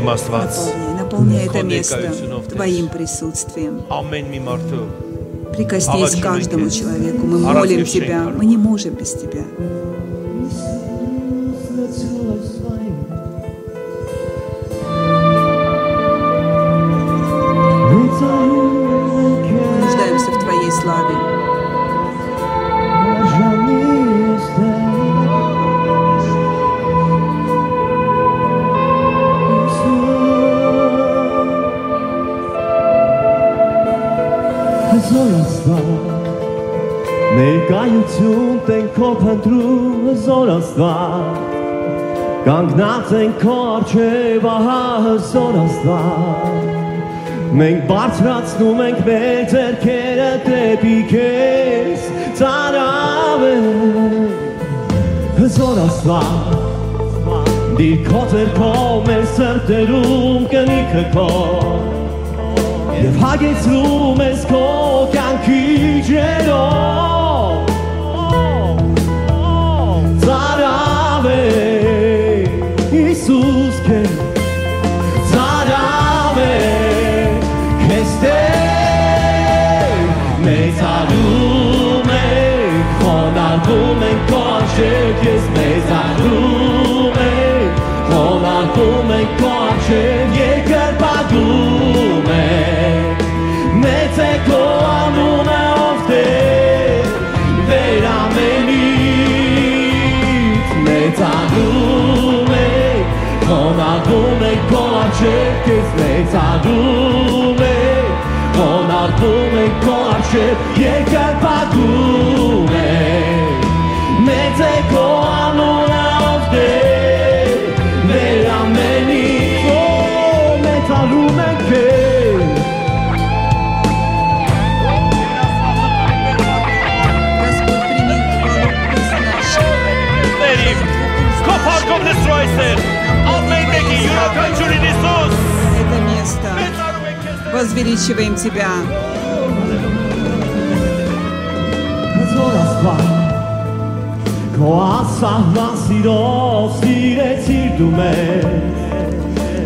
Маствац. Наполняй, это место Твоим присутствием. Прикоснись к каждому человеку. Мы молим Тебя. Мы не можем без Тебя. Քո փնտրում հզոր աստված Կանգնած ենք քո արջև ահա հզոր աստված Մենք բարձրացնում ենք մեր ձեռքերը դեպի քեզ ծարավ հզոր աստված Դիր քո ձեռքով մեր սրտերում կնիքը քո Եվ հագեցնում ես քո կյանքի ջերով Հիսուս քեր ծարավե քեստեր մեծ արում է խոնարկում են կոչեք ես մեծ արում է խոնարկում են կոչեք երկրպագում է մեծ է քո անուն albumei con acérquez mes adumei Con albumei con e que padumei Mete con a luna of day Vei ameni. Oh, meta lumei возвеличиваем Тебя.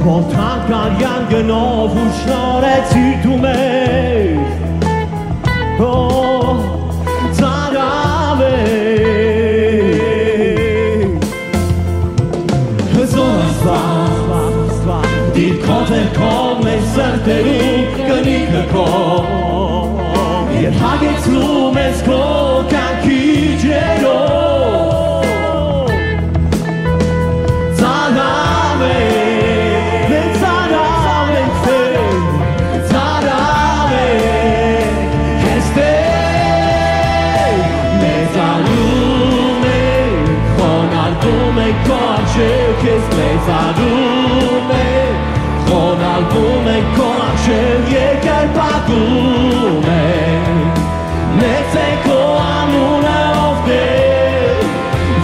Voltán karján gönov, úsnare círtumegy. Oh. Սրտերում կնիքը քո Եվ հագեցնում ես քո կյանքի Cel e chiar pagume Nețeco amuna ofte.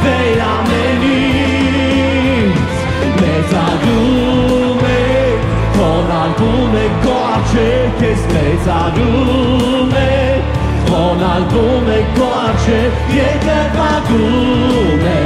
Vei ameniți Neța lume Conan pune coace Ches neța lume Conan pune coace E chiar pagume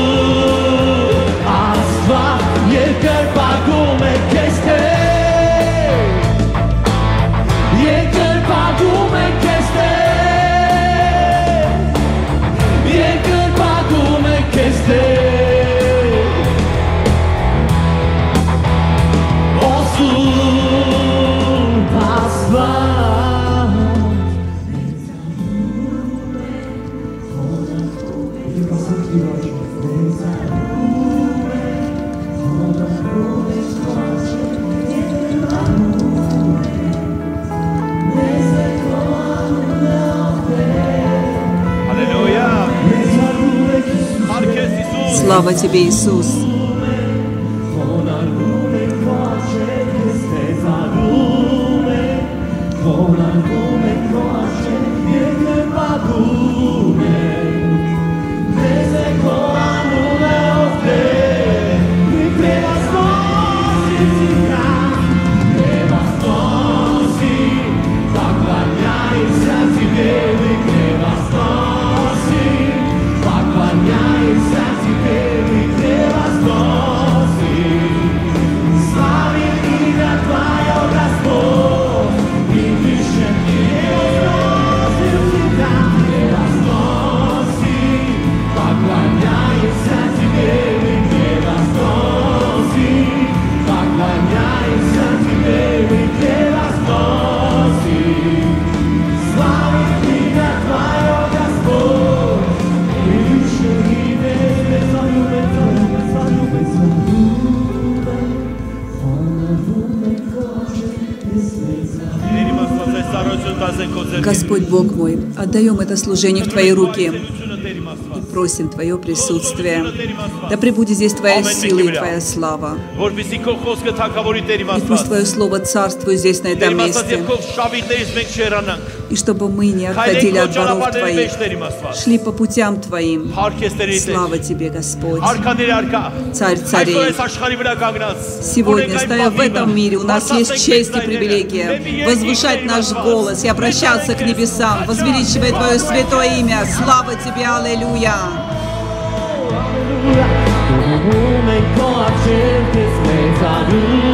Слава Тебе, Иисус. отдаем это служение в Твои руки и просим Твое присутствие. Да пребудет здесь Твоя сила и Твоя слава. И пусть Твое Слово царствует здесь, на этом месте и чтобы мы не отходили от боров Твоих, шли по путям Твоим. Слава Тебе, Господь. Царь царей. Сегодня, стоя в этом мире, у нас есть честь и привилегия возвышать наш голос и обращаться к небесам, возвеличивая Твое святое имя. Слава Тебе, Аллилуйя. Alléluia.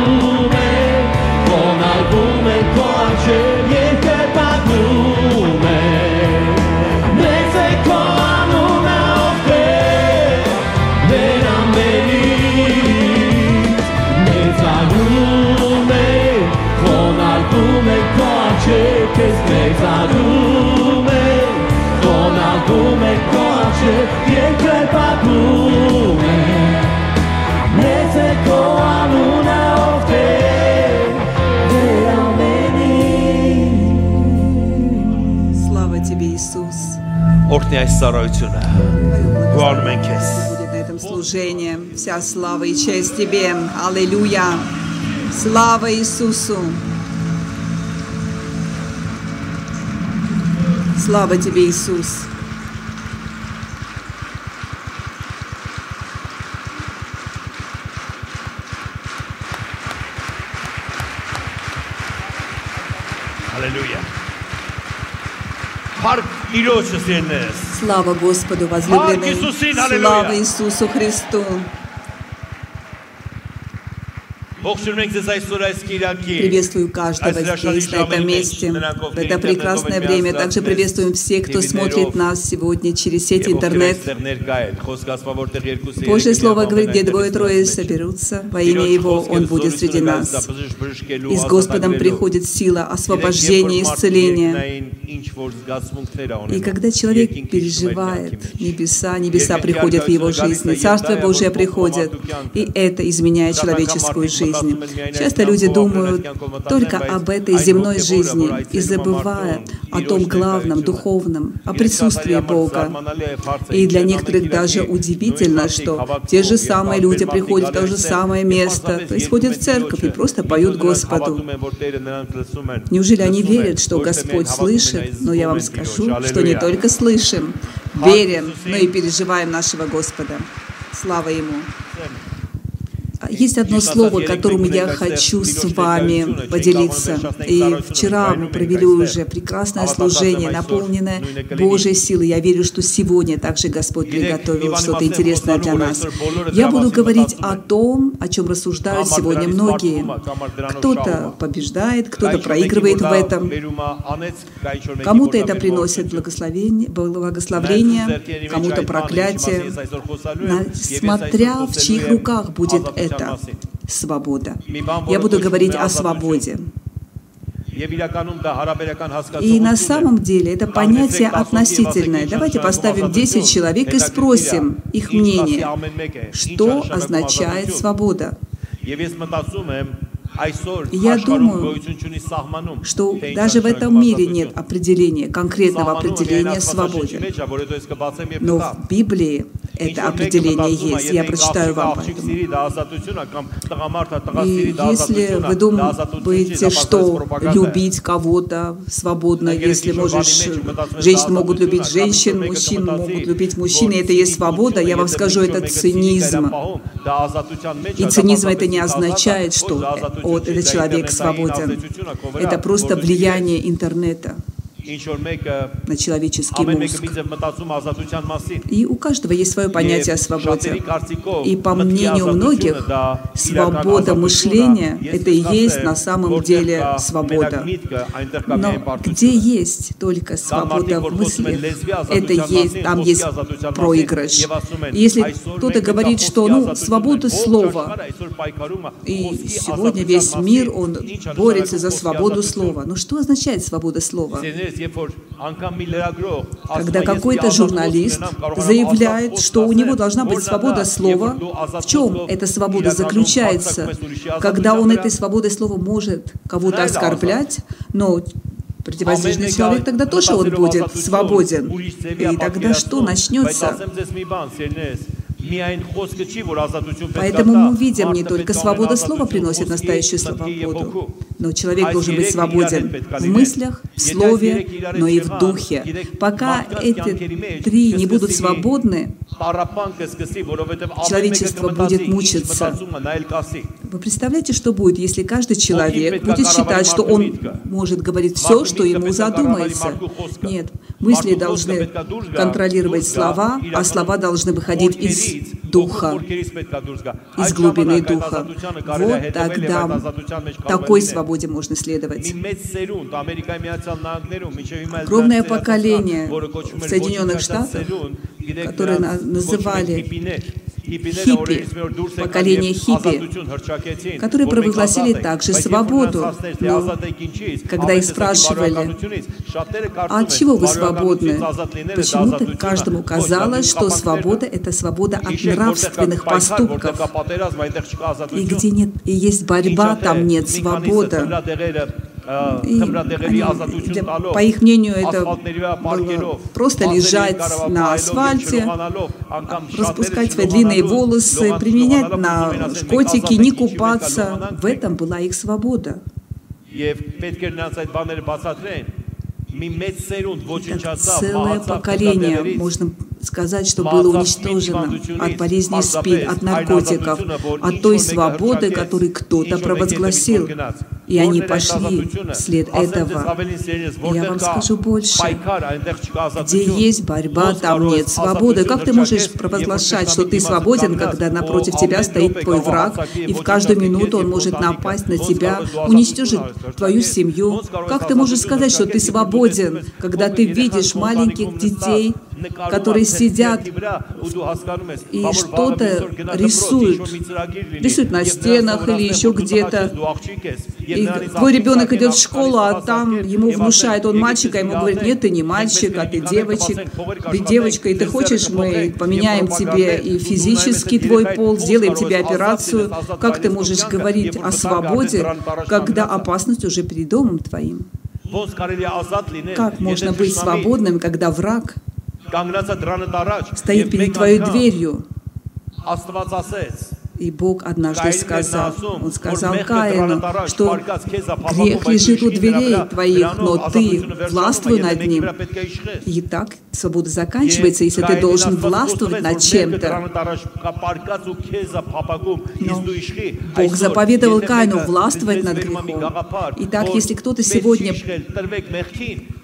Ortņais saraucunā. на Этом служении вся слава и честь Тебе. Аллилуйя. Слава Иисусу. Слава Тебе, Иисус. Слава Господу, возлюбленный! Слава Иисусу Христу! Приветствую каждого здесь, на этом месте. В это прекрасное время. Также приветствуем всех, кто смотрит нас сегодня через сеть интернет. Божье Слово говорит, где двое-трое соберутся, во имя Его Он будет среди нас. И с Господом приходит сила освобождения, исцеления. И когда человек переживает небеса, небеса приходят в его жизнь, Царство Божие приходит, и это изменяет человеческую жизнь. Часто люди думают только об этой земной жизни и забывая о том главном, духовном, о присутствии Бога. И для некоторых даже удивительно, что те же самые люди приходят в то же самое место, происходят в церковь и просто поют Господу. Неужели они верят, что Господь слышит? Но я вам скажу, что не только слышим, верим, но и переживаем нашего Господа. Слава Ему. Есть одно слово, которым я хочу с вами поделиться. И вчера мы провели уже прекрасное служение, наполненное Божьей силой. Я верю, что сегодня также Господь приготовил что-то интересное для нас. Я буду говорить о том, о чем рассуждают сегодня многие. Кто-то побеждает, кто-то проигрывает в этом. Кому-то это приносит благословение, благословение, кому-то проклятие. Смотря в чьих руках будет это свобода. Я буду говорить о свободе. И на самом деле это понятие относительное. Давайте поставим 10 человек и спросим их мнение, что означает свобода. Я думаю, что даже в этом мире нет определения, конкретного определения свободе. Но в Библии это определение есть. Я прочитаю вам поэтому. И если вы думаете, что любить кого-то свободно, если можешь, женщины могут любить женщин, мужчин могут любить мужчин, и это есть свобода, я вам скажу, это цинизм. И цинизм это не означает, что вот этот человек свободен. Это просто влияние интернета на человеческий мозг. И у каждого есть свое понятие о свободе. И по мнению многих, свобода мышления – это и есть на самом деле свобода. Но где есть только свобода в мыслях, это есть, там есть проигрыш. И если кто-то говорит, что ну, свобода слова, и сегодня весь мир, он борется за свободу слова. Но что означает свобода слова? Когда какой-то журналист заявляет, что у него должна быть свобода слова, в чем эта свобода заключается? Когда он этой свободой слова может кого-то оскорблять, но противоздвижный человек, тогда тоже он будет свободен. И тогда что начнется? Поэтому мы видим, не только свобода слова приносит настоящую свободу, но человек должен быть свободен в мыслях, в слове, но и в духе. Пока эти три не будут свободны, человечество будет мучиться. Вы представляете, что будет, если каждый человек будет считать, что он может говорить все, что ему задумается? Нет, мысли должны контролировать слова, а слова должны выходить из духа, из глубины духа. Вот тогда такой свободе можно следовать. Огромное поколение в Соединенных Штатах, которые называли хиппи, поколение хиппи, которые провозгласили также свободу. Но когда их спрашивали, а от чего вы свободны? Почему-то каждому казалось, что свобода — это свобода от нравственных поступков. И где нет, и есть борьба, там нет свободы. Они, для, по их мнению, это было просто лежать на асфальте, распускать свои длинные волосы, применять на шкотики, не купаться. В этом была их свобода. Целое поколение, можно сказать, что было уничтожено от болезни СПИД, от наркотиков, от той свободы, которую кто-то провозгласил. И они пошли вслед этого. Я вам скажу больше. Где есть борьба, там нет свободы. Как ты можешь провозглашать, что ты свободен, когда напротив тебя стоит твой враг, и в каждую минуту он может напасть на тебя, уничтожить твою семью? Как ты можешь сказать, что ты свободен, когда ты видишь маленьких детей, которые сидят и что-то рисуют. Рисуют на стенах или еще где-то. И твой ребенок идет в школу, а там ему внушает, он мальчик, а ему говорит, нет, ты не мальчик, а ты девочек, ты девочка, и ты хочешь, мы поменяем тебе и физически твой пол, сделаем тебе операцию. Как ты можешь говорить о свободе, когда опасность уже перед домом твоим? Как можно быть свободным, когда враг стоит перед твоей дверью. И Бог однажды сказал, Он сказал Каину, что грех лежит у дверей твоих, но ты властвуй над ним. И так свобода заканчивается, если ты должен властвовать над чем-то. Но Бог заповедовал Каину властвовать над грехом. Итак, если кто-то сегодня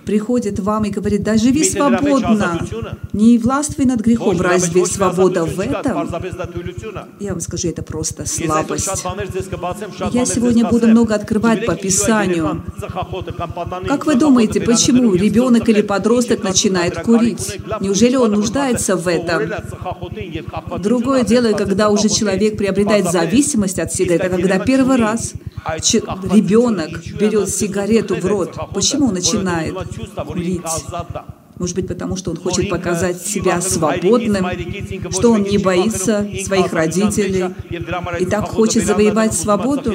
приходит вам и говорит, да живи свободно, не властвуй над грехом, разве свобода в этом? Я вам скажу, это просто слабость. Я сегодня буду много открывать по Писанию. Как вы думаете, почему ребенок или подросток начинает курить? Неужели он нуждается в этом? Другое дело, когда уже человек приобретает зависимость от сигарет, это когда первый раз ребенок берет сигарету в рот. Почему он начинает курить? Может быть, потому что он хочет показать себя свободным, что он не боится своих родителей и так хочет завоевать свободу.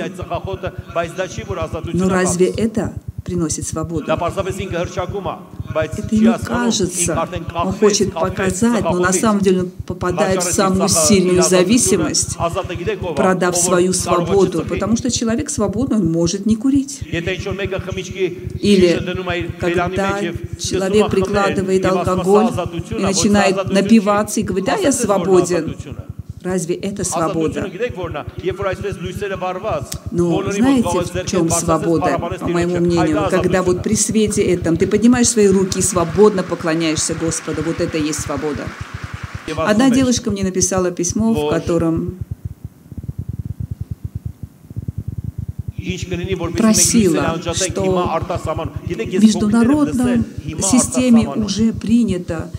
Но разве это приносит свободу. Это ему кажется, он хочет показать, но на самом деле он попадает в самую сильную зависимость, продав свою свободу, потому что человек свободный, он может не курить. Или когда человек прикладывает алкоголь и начинает напиваться и говорит, да, я свободен, Разве это свобода? Но знаете, в чем свобода, по моему мнению? Когда вот при свете этом ты поднимаешь свои руки и свободно поклоняешься Господу. Вот это и есть свобода. Одна девушка мне написала письмо, в котором просила, что в международной системе уже принято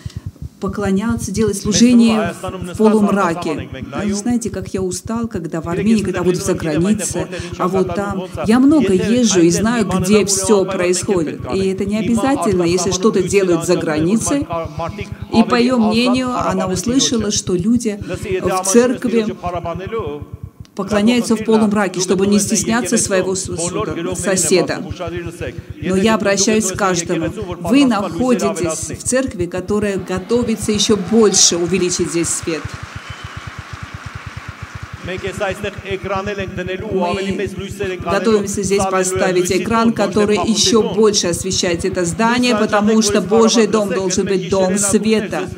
поклоняться, делать служение в полумраке. А знаете, как я устал, когда в Армении, когда буду за границей, а вот там. Я много езжу и знаю, где все происходит. И это не обязательно, если что-то делают за границей. И по ее мнению, она услышала, что люди в церкви поклоняются в полумраке, чтобы не стесняться своего соседа. Но я обращаюсь к каждому. Вы находитесь в церкви, которая готовится еще больше увеличить здесь свет. Готовимся здесь поставить экран, который еще больше освещает это здание, потому что Божий дом должен быть дом света.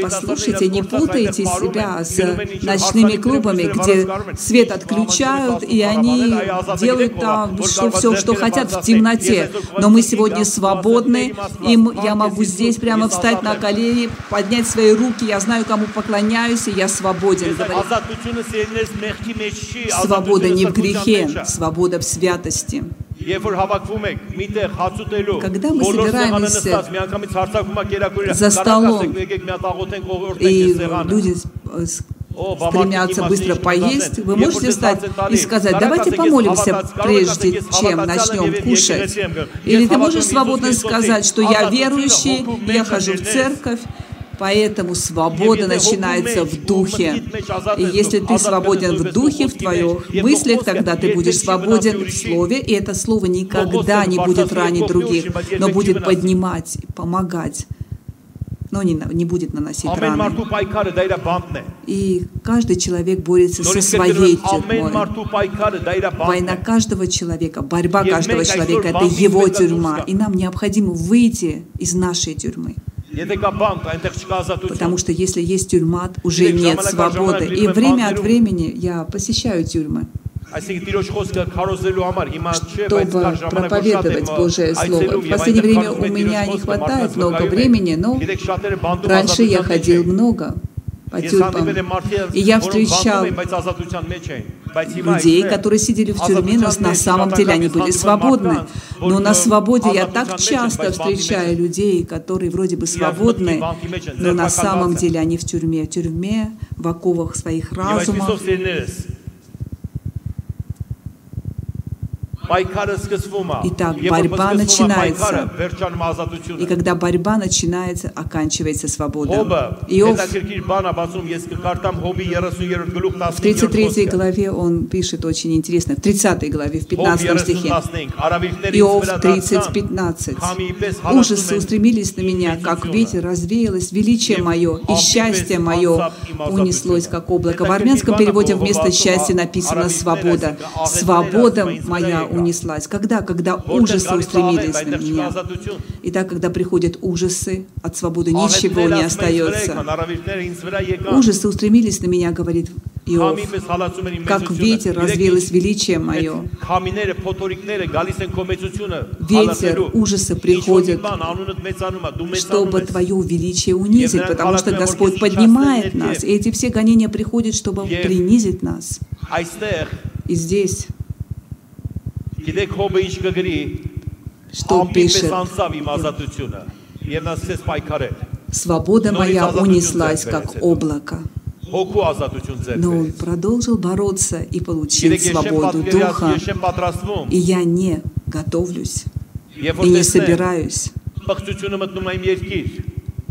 Послушайте, не путайте себя с ночными клубами, где свет отключают, и они делают там что, все, что хотят в темноте. Но мы сегодня свободны, и я могу здесь прямо встать на колени, поднять свои руки, я знаю, кому поклоняюсь, и я свободен. Свобода не в грехе, свобода в святости. Когда мы собираемся за столом, и люди стремятся быстро поесть, вы можете встать и сказать, давайте помолимся, прежде чем начнем кушать. Или ты можешь свободно сказать, что я верующий, я хожу в церковь, Поэтому свобода начинается в духе. И если ты свободен в духе, в твоих мыслях, тогда ты будешь свободен в слове, и это слово никогда не будет ранить других, но будет поднимать, помогать но не, не будет наносить раны. И каждый человек борется со своей тюрьмой. Война каждого человека, борьба каждого человека — это его тюрьма. И нам необходимо выйти из нашей тюрьмы. Потому что если есть тюрьма, уже нет свободы. И время от времени я посещаю тюрьмы чтобы проповедовать Божие Слово. В последнее время у меня не хватает много времени, но раньше я ходил много по тюрьмам. И я встречал людей, которые сидели в тюрьме, но на самом деле они были свободны. Но на свободе я так часто встречаю людей, которые вроде бы свободны, но на самом деле они в тюрьме, в тюрьме, в оковах своих разумов. Итак, борьба начинается. И когда борьба начинается, оканчивается свобода. Иов в 33 главе он пишет очень интересно, в 30 главе, в 15 стихе. Иов 30, 15. «Ужасы устремились на меня, как ветер, развеялось величие мое, и счастье мое унеслось, как облако». В армянском переводе вместо счастья написано «свобода». «Свобода моя унеслась. Когда? Когда ужасы устремились на меня. И так, когда приходят ужасы, от свободы ничего не остается. Ужасы устремились на меня, говорит Иов, как ветер развеялось величие мое. Ветер ужаса приходит, чтобы Твое величие унизить, потому что Господь поднимает нас, и эти все гонения приходят, чтобы принизить нас. И здесь что пишет? Свобода моя унеслась, как облако. Но он продолжил бороться и получил свободу духа. И я не готовлюсь и не собираюсь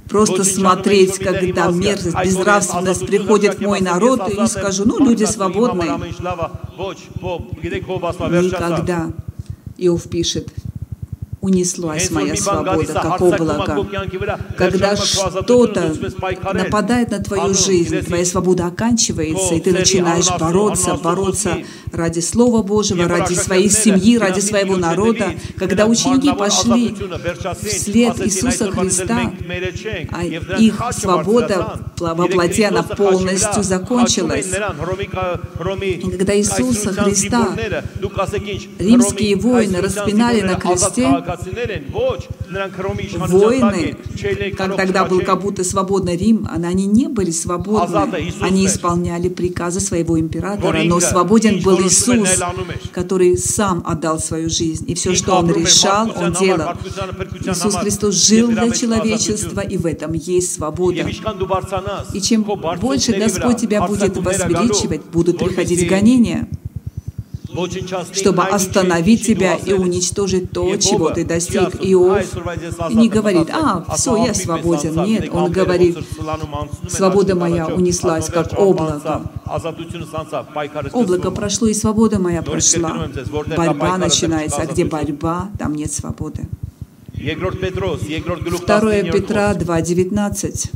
просто смотреть, когда мерзость, безнравственность приходит в мой народ, и скажу, ну, люди свободные. Никогда. Иов пишет, унеслась моя свобода, как облако. Когда что-то нападает на твою жизнь, твоя свобода оканчивается, и ты начинаешь бороться, бороться ради Слова Божьего, ради своей семьи, ради своего народа. Когда ученики пошли вслед Иисуса Христа, а их свобода во плоти, она полностью закончилась. И когда Иисуса Христа римские воины распинали на кресте, Воины, как тогда был как будто свободный Рим, они не были свободны. Они исполняли приказы своего императора, но свободен был Иисус, который сам отдал свою жизнь. И все, что Он решал, Он делал. Иисус Христос жил для человечества, и в этом есть свобода. И чем больше Господь тебя будет возвеличивать, будут приходить гонения. Чтобы остановить тебя и уничтожить то, чего ты достиг. Иов не говорит, а, все, я свободен. Нет, он говорит, свобода моя унеслась, как облако. Облако прошло, и свобода моя прошла. Борьба начинается, а где борьба, там нет свободы. 2 Петра 2.19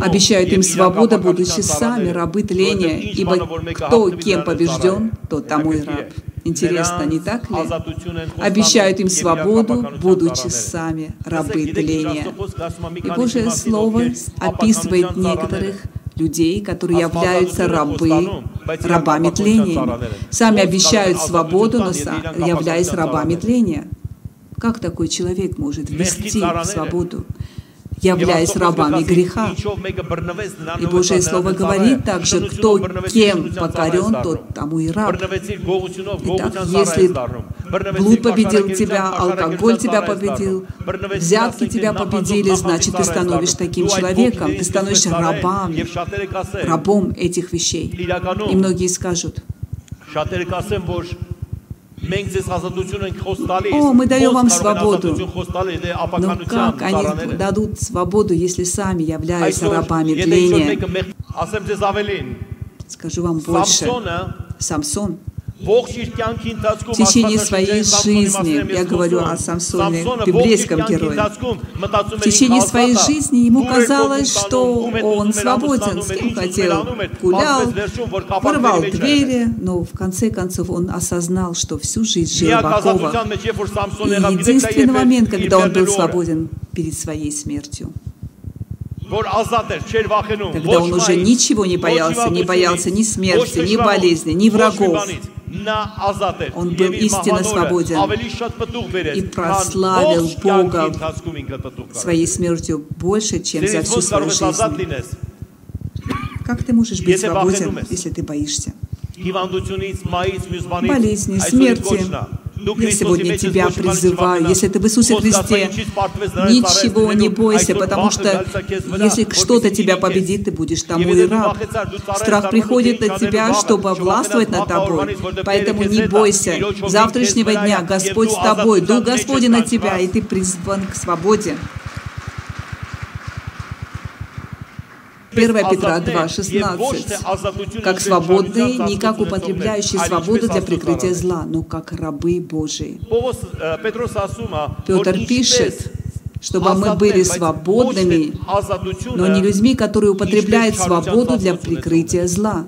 обещают им свободу, будучи сами рабы тления, ибо кто кем побежден, тот тому и раб. Интересно, не так ли? Обещают им свободу, будучи сами рабы тления. И Божье Слово описывает некоторых людей, которые являются рабы, рабами тления. Сами обещают свободу, но являясь рабами тления. Как такой человек может ввести свободу? Являясь рабами греха. И Божье Слово говорит также, кто кем покорен, тот тому и раб. Итак, если блуд победил тебя, алкоголь тебя победил, взятки тебя победили, значит, ты становишься таким человеком, ты становишься рабом, рабом этих вещей. И многие скажут, о, мы даем вам свободу. Но как они дадут свободу, если сами являются рабами тления? Скажу вам больше. Самсон в течение своей жизни, я говорю о Самсоне, библейском герое, в течение своей жизни ему казалось, что он свободен, с кем хотел, гулял, вырвал двери, но в конце концов он осознал, что всю жизнь жил в оковах. И единственный момент, когда он был свободен перед своей смертью, когда он уже ничего не боялся, не боялся ни смерти, ни болезни, ни врагов, он был истинно свободен и прославил Бога своей смертью больше, чем за всю свою жизнь. Как ты можешь быть свободен, если ты боишься? Болезни, смерти, я сегодня тебя призываю, если ты в Иисусе Христе, ничего не бойся, потому что если что-то тебя победит, ты будешь тому и раб. Страх приходит на тебя, чтобы властвовать над тобой. Поэтому не бойся. Завтрашнего дня Господь с тобой, Дух Господень на тебя, и ты призван к свободе. 1 Петра 2, 16. Как свободные, не как употребляющие свободу для прикрытия зла, но как рабы Божии. Петр пишет, чтобы мы были свободными, но не людьми, которые употребляют свободу для прикрытия зла.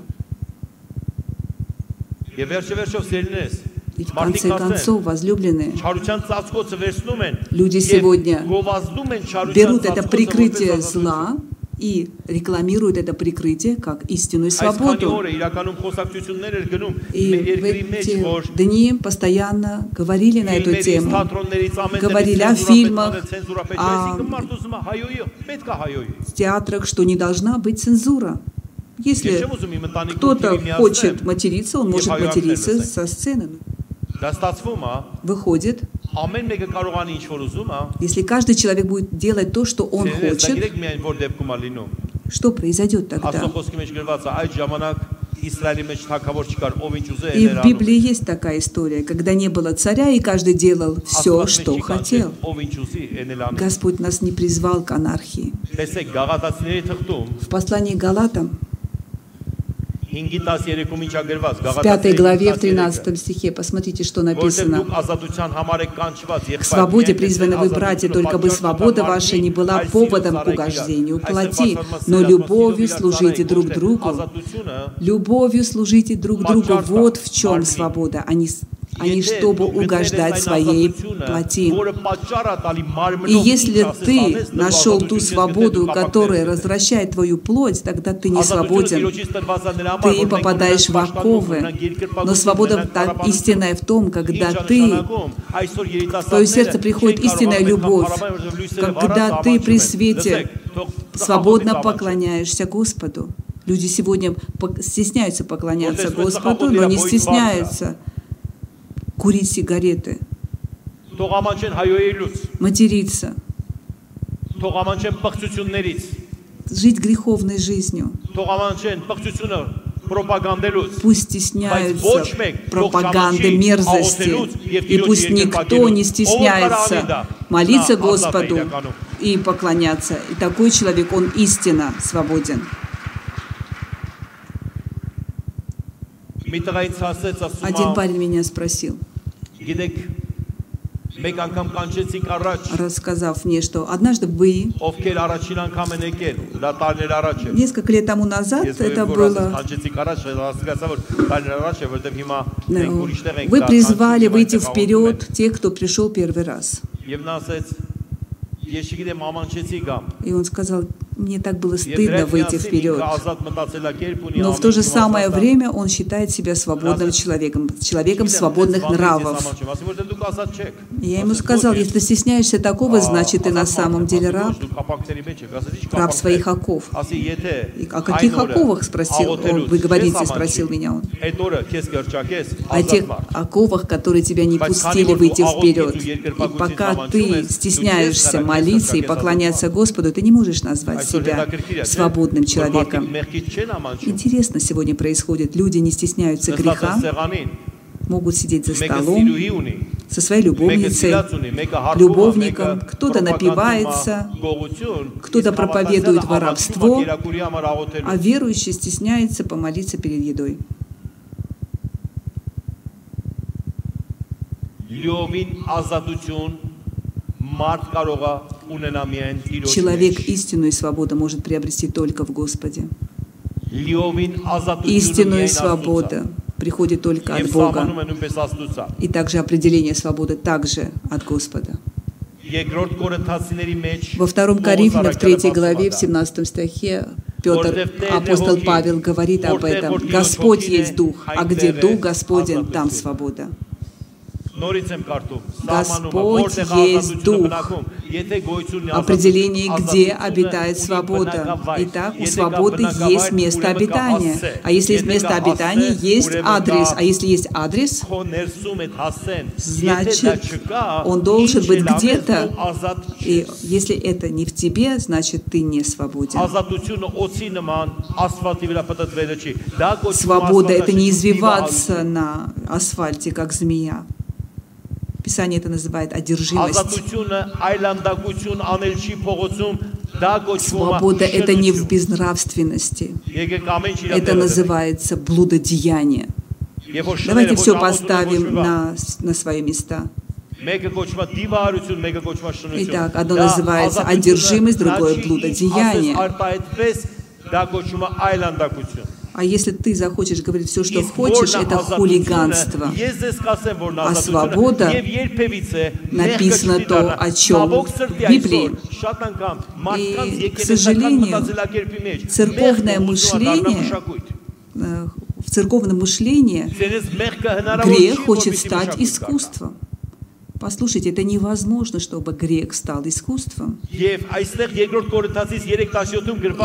Ведь в конце концов, возлюбленные, люди сегодня берут это прикрытие зла и рекламируют это прикрытие как истинную свободу. И в эти дни постоянно говорили на эту тему, говорили о фильмах, о театрах, что не должна быть цензура. Если кто-то хочет материться, он может материться со сцены. Выходит, если каждый человек будет делать то, что он хочет, что произойдет тогда? И в Библии есть такая история, когда не было царя, и каждый делал все, что хотел. Господь нас не призвал к анархии. В послании Галатам в пятой главе, в 13 стихе, посмотрите, что написано. «К свободе призваны вы, братья, только бы свобода ваша не была поводом к угождению плоти, но любовью служите друг другу. Любовью служите друг другу. Вот в чем свобода, а не а не чтобы угождать своей плоти. И если ты нашел ту свободу, которая развращает твою плоть, тогда ты не свободен. Ты попадаешь в оковы. Но свобода истинная в том, когда ты, в твое сердце приходит истинная любовь, когда ты при свете свободно поклоняешься Господу. Люди сегодня стесняются поклоняться Господу, но не стесняются курить сигареты, материться, жить греховной жизнью. Пусть стесняются пропаганды мерзости, и пусть никто не стесняется молиться Господу и поклоняться. И такой человек, он истинно свободен. Один парень меня спросил – գիտեք մեկ անգամ կանչեցինք առաջ рассказав мне, что однажды вы, ովքեր առաջին անգամ են եկել դա տարիներ առաջ է несколько лет тому назад, Ես это որ ասես было, կանչեցինք առաջ հասկացա որ տարիներ առաջ է որովհետև հիմա ну, մենք ուրիշտեղ ենք вы դա призвали կանչում, выйти այնտեղ աղոթում вперед են։ тех, кто пришел первый раз. Եվ նա ասեց ես չգիտեմ ամանչեցի կամ И он сказал, мне так было стыдно выйти вперед. Но в то же самое время он считает себя свободным человеком, человеком свободных нравов. Я ему сказал, если стесняешься такого, значит ты на самом деле раб. Раб своих оков. И о каких оковах, спросил он, вы говорите, спросил меня он. О тех оковах, которые тебя не пустили выйти вперед. И пока ты стесняешься молиться и поклоняться Господу, ты не можешь назвать себя свободным человеком. Интересно сегодня происходит. Люди не стесняются греха, могут сидеть за столом со своей любовницей, любовником, кто-то напивается, кто-то проповедует воровство, а верующий стесняется помолиться перед едой. Человек истину и свободу может приобрести только в Господе. Истинную свободу приходит только от Бога. И также определение свободы также от Господа. Во втором Коринфянам, в третьей главе, в 17 стихе, Петр, апостол Павел говорит об этом. Господь есть Дух, а где Дух Господень, там свобода. Господь есть Дух. Определение, где обитает свобода. Итак, у свободы есть место обитания. А если есть место обитания, есть адрес. А если есть адрес, значит, он должен быть где-то. И если это не в тебе, значит, ты не свободен. Свобода – это не извиваться на асфальте, как змея. Писание это называет одержимость. Свобода – это не в безнравственности. Это называется блудодеяние. Давайте все поставим на, на свои места. Итак, одно называется одержимость, другое – блудодеяние. А если ты захочешь говорить все, что хочешь, это хулиганство. А свобода написано то, о чем в Библии. И, к сожалению, церковное мышление, э, в церковном мышлении грех хочет стать искусством. Послушайте, это невозможно, чтобы грех стал искусством. И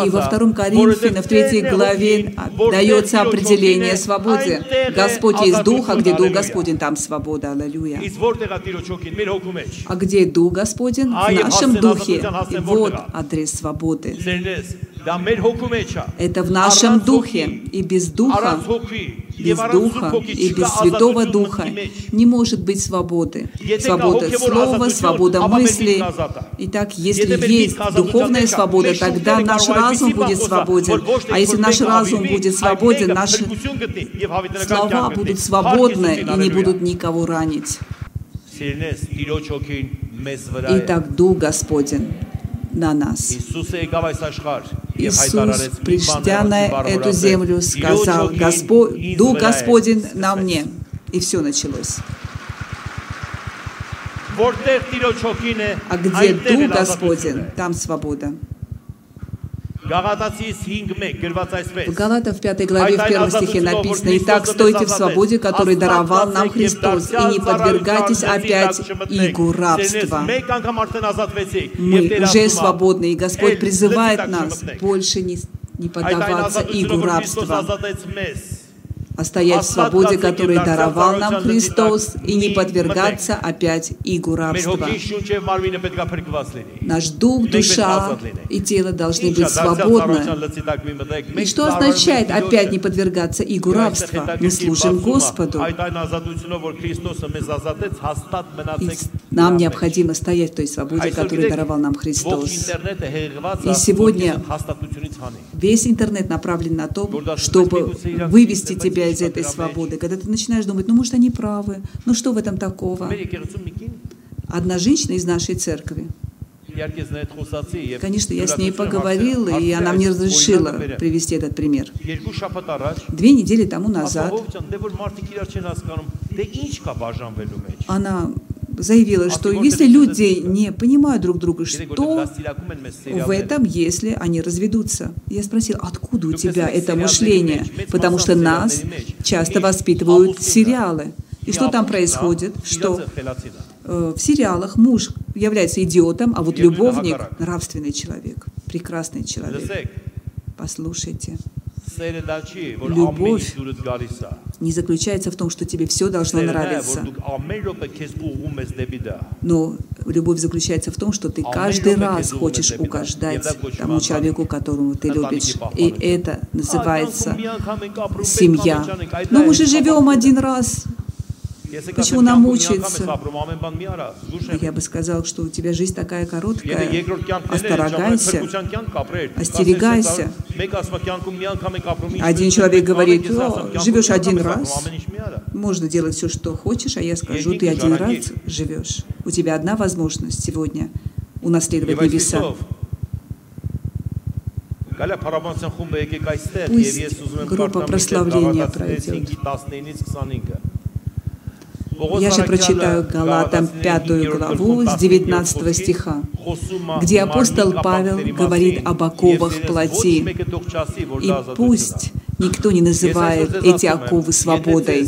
во втором Коринфянам, в третьей главе, дается определение свободе. Господь есть дух, а где Дух Господень, там свобода. Аллилуйя. А где Дух Господень? В нашем Духе. И вот адрес свободы. Это в нашем духе. И без духа, без духа и без Святого Духа не может быть свободы. Свобода слова, свобода мысли. Итак, если есть духовная свобода, тогда наш разум будет свободен. А если наш разум будет свободен, наши слова будут свободны и не будут никого ранить. Итак, Дух Господен на нас. Иисус, придя на эту землю, сказал, Господь, Дух Господень на мне. И все началось. А, а где Дух Господень, там свобода. В Галатов 5 главе в первом стихе написано «Итак, стойте в свободе, который даровал нам Христос, и не подвергайтесь опять игу рабства». Мы уже свободны, и Господь призывает нас больше не, не поддаваться игу рабства а стоять в свободе, которую даровал нам Христос, и не подвергаться опять игу рабства. Наш дух, душа и тело должны быть свободны. И что означает опять не подвергаться игу рабства? Мы служим Господу. И нам необходимо стоять в той свободе, которую даровал нам Христос. И сегодня весь интернет направлен на то, чтобы вывести тебя себя из этой свободы, когда ты начинаешь думать, ну, может, они правы, ну, что в этом такого? Одна женщина из нашей церкви, Конечно, я с ней поговорила, и она мне разрешила привести этот пример. Две недели тому назад она заявила, что если люди не понимают друг друга, что в этом, если они разведутся? Я спросил, откуда у тебя это мышление? Потому что нас часто воспитывают сериалы. И что там происходит? Что э, в сериалах муж является идиотом, а вот любовник – нравственный человек, прекрасный человек. Послушайте. Любовь не заключается в том, что тебе все должно нравиться. Но любовь заключается в том, что ты каждый раз хочешь угождать тому человеку, которому ты любишь. И это называется семья. Но мы же живем один раз. Почему нам мучается? Я бы сказал, что у тебя жизнь такая короткая. Осторогайся, остерегайся. Один человек говорит, живешь один раз, можно делать все, что хочешь, а я скажу, ты один раз живешь. У тебя одна возможность сегодня унаследовать небеса. Пусть группа прославления пройдет. Я же прочитаю Галатам пятую главу с 19 стиха, где апостол Павел говорит об оковах плоти. И пусть Никто не называет эти оковы свободой.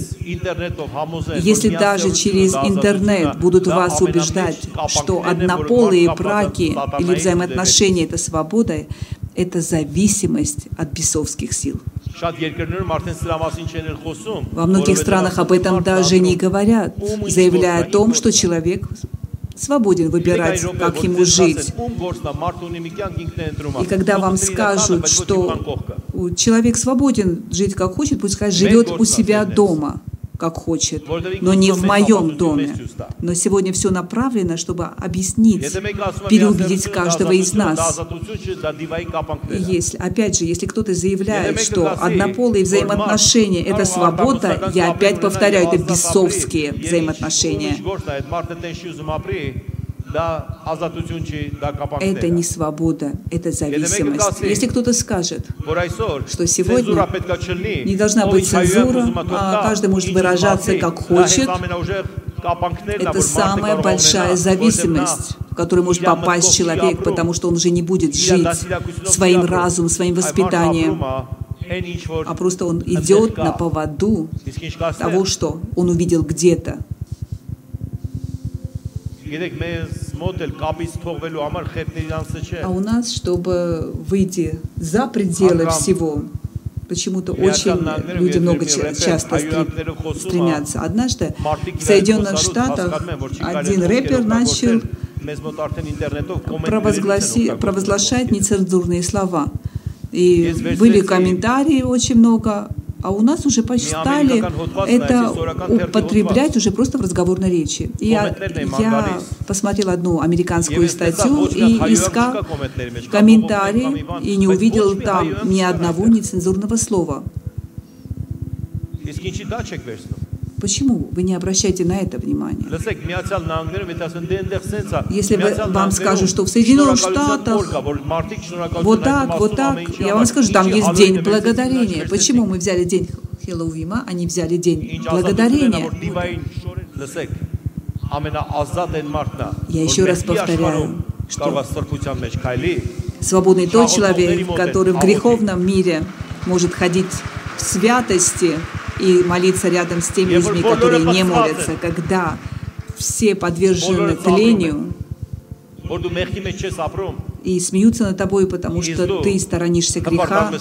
Если даже через интернет будут вас убеждать, что однополые браки или взаимоотношения – это свобода, это зависимость от бесовских сил. Во многих странах об этом даже не говорят, заявляя о том, что человек свободен выбирать, как ему жить. И когда вам скажут, что человек свободен жить как хочет, пускай живет у себя дома, как хочет, но не в моем доме. Но сегодня все направлено, чтобы объяснить, переубедить каждого из нас. И если, опять же, если кто-то заявляет, что однополые взаимоотношения – это свобода, я опять повторяю, это бесовские взаимоотношения. Это не свобода, это зависимость. Если кто-то скажет, что сегодня не должна быть цензура, а каждый может выражаться как хочет, это самая большая зависимость, в которую может попасть человек, потому что он уже не будет жить своим разумом, своим воспитанием, а просто он идет на поводу того, что он увидел где-то. А у нас, чтобы выйти за пределы всего, почему-то очень люди много часто стремятся. Однажды в Соединенных Штатах один рэпер начал провозглашать нецензурные слова. И были комментарии очень много, а у нас уже посчитали это употреблять уже просто в разговорной речи. И я, я посмотрел одну американскую статью и искал комментарий, и не увидел там ни одного нецензурного слова. Почему вы не обращаете на это внимание? Если вы, вам скажут, что в Соединенных Штатах вот так, вот так, я вам скажу, там есть День Благодарения. Почему мы взяли День Хэллоуина, а не взяли День Благодарения? Я еще раз повторяю, что свободный тот человек, который в греховном мире может ходить в святости, и молиться рядом с теми людьми, которые не молятся, когда все подвержены тлению и смеются над тобой, потому что ты сторонишься греха,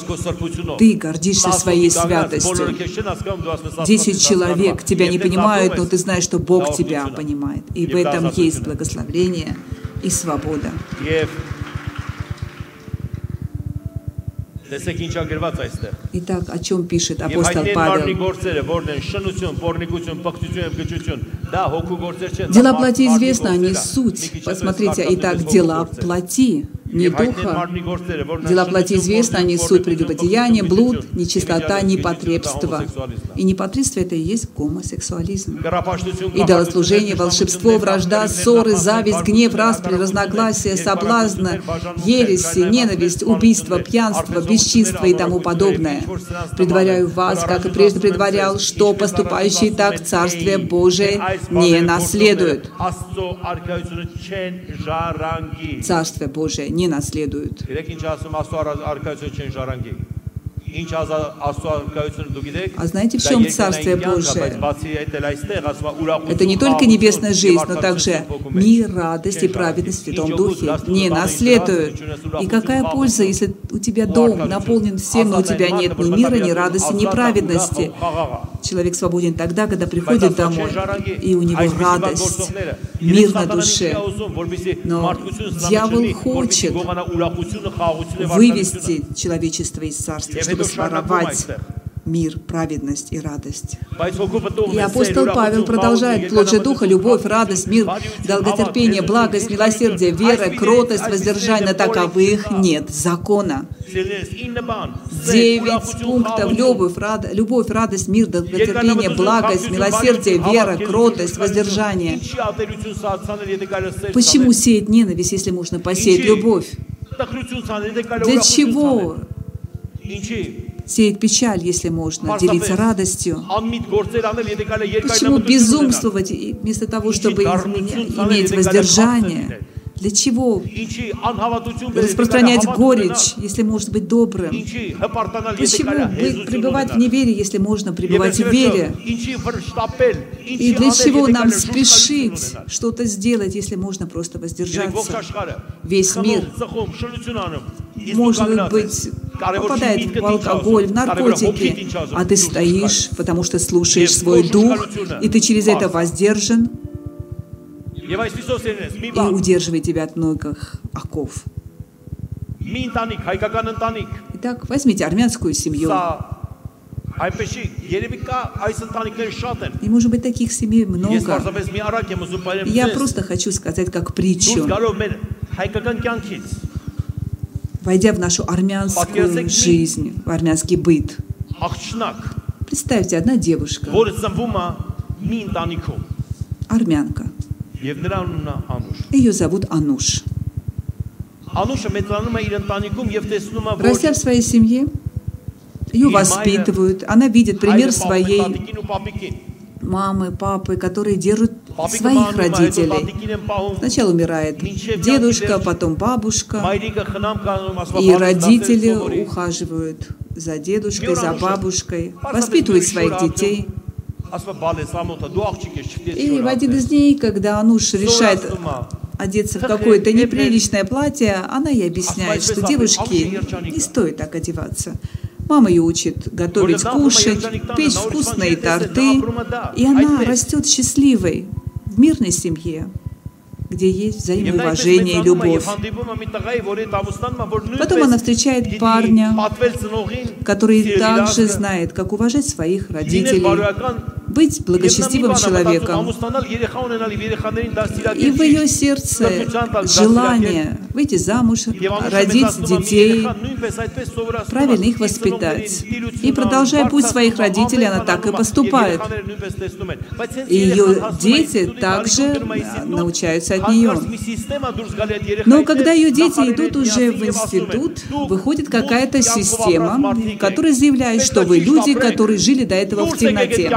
ты гордишься своей святостью. Десять человек тебя не понимают, но ты знаешь, что Бог тебя понимает. И в этом есть благословение и свобода. Տեսեք ինչ ագրված այստեղ։ Итак, о чем пишет Եվ апостол հայտնի են մարմնի Павел? գործերը, որն են շնություն, պորնիկություն, պղծություն եւ գճություն։ Դա հոգու գործեր չեն։ դա Дела մարդ- плоти մարդի известны, они գործեր ա։ Մի суть. քիչ հետո Посмотрите, ես итак, կարդամ дела հոգու գործեր։ плоти, ни духа. Дела плоти известны, они суть прелюбодеяния, блуд, нечистота, непотребство. И непотребство – это и есть гомосексуализм. Идолослужение, волшебство, вражда, ссоры, зависть, гнев, распри, разногласия, соблазна, ереси, ненависть, убийство, пьянство, бесчинство и тому подобное. Предваряю вас, как и прежде предварял, что поступающие так Царствие Божие не наследуют. Царствие Божие не наследуют. А знаете, в чем Царствие Божие? Это не только небесная жизнь, но также мир, радость и праведность в Святом Духе не наследуют. И какая польза, если у тебя дом наполнен всем, но у тебя нет ни мира, ни радости, ни праведности? Человек свободен тогда, когда приходит домой, и у него радость, мир на душе. Но дьявол хочет вывести человечество из царства, чтобы своровать мир, праведность и радость. И апостол Павел продолжает, плод же Духа, любовь, радость, мир, долготерпение, благость, милосердие, вера, кротость, воздержание, таковых нет закона. Девять пунктов – любовь, рад- любовь, радость, мир, долготерпение, благость, милосердие, вера, кротость, воздержание. Почему сеять ненависть, если можно посеять любовь? Для чего сеять печаль, если можно делиться радостью? Почему безумствовать вместо того, чтобы иметь воздержание? Для чего распространять горечь, если может быть добрым? Почему пребывать в неверии, если можно пребывать в вере? И для чего нам спешить что-то сделать, если можно просто воздержаться? Весь мир, может быть, попадает в алкоголь, в наркотики, а ты стоишь, потому что слушаешь свой дух, и ты через это воздержан, и удерживай тебя от многих оков. Итак, возьмите армянскую семью. И может быть таких семей много. Я просто хочу сказать как притчу. Войдя в нашу армянскую жизнь, в армянский быт, представьте, одна девушка, армянка, ее зовут Ануш. Растя в своей семье, ее воспитывают, она видит пример своей мамы, папы, которые держат своих родителей. Сначала умирает дедушка, потом бабушка, и родители ухаживают за дедушкой, за бабушкой, воспитывают своих детей – и в один из дней, когда Ануш решает одеться в какое-то неприличное платье, она ей объясняет, что девушке не стоит так одеваться. Мама ее учит готовить кушать, печь вкусные торты, и она растет счастливой в мирной семье где есть взаимоуважение и любовь. Потом она встречает парня, который также знает, как уважать своих родителей, быть благочестивым человеком. И в ее сердце желание выйти замуж, родить детей, правильно их воспитать. И продолжая путь своих родителей, она так и поступает. И ее дети также э, научаются от нее. Но когда ее дети идут уже в институт, выходит какая-то система, которая заявляет, что вы люди, которые жили до этого в темноте.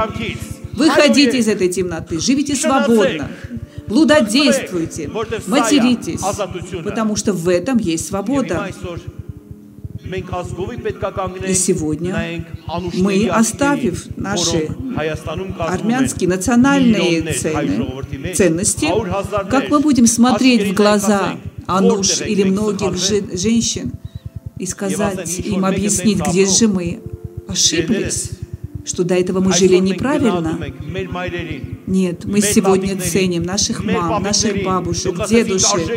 Выходите из этой темноты, живите свободно, блудодействуйте, материтесь, потому что в этом есть свобода. И сегодня мы, оставив наши армянские национальные цены, ценности, как мы будем смотреть в глаза Ануш или многих же- женщин и сказать им, объяснить, где же мы ошиблись, что до этого мы жили неправильно. Нет, мы сегодня ценим наших мам, наших бабушек, дедушек.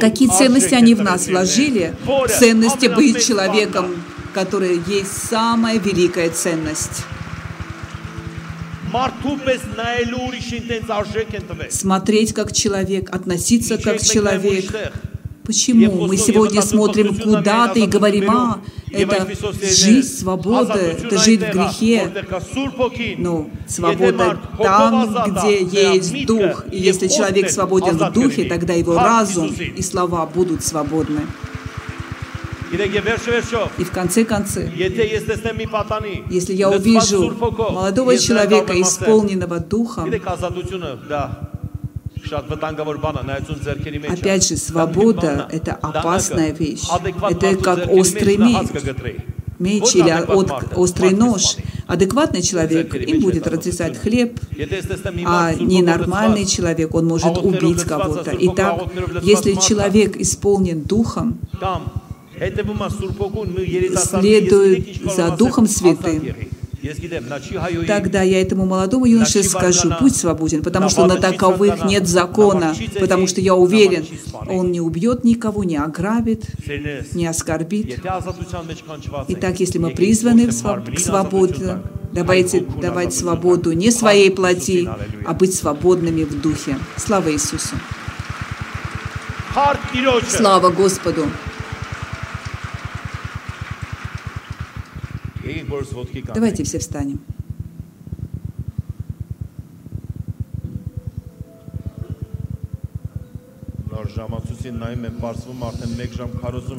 Какие ценности они в нас вложили? Ценности быть человеком, которая есть самая великая ценность. Смотреть как человек, относиться как человек, Почему? Мы сегодня смотрим куда-то и говорим, а, это жизнь свободы, это жить в грехе. Но ну, свобода там, где есть дух. И если человек свободен в духе, тогда его разум и слова будут свободны. И в конце концов, если я увижу молодого человека, исполненного духом, Опять же, свобода — это опасная вещь. Это как острый меч, меч или острый нож. Адекватный человек им будет разрезать хлеб, а ненормальный человек, он может убить кого-то. Итак, если человек исполнен духом, следует за Духом Святым, Тогда я этому молодому юноше скажу, будь свободен, потому что на таковых нет закона, потому что я уверен, он не убьет никого, не ограбит, не оскорбит. Итак, если мы призваны к свободе, давайте давать свободу не своей плоти, а быть свободными в духе. Слава Иисусу! Слава Господу! Давайте все встанем.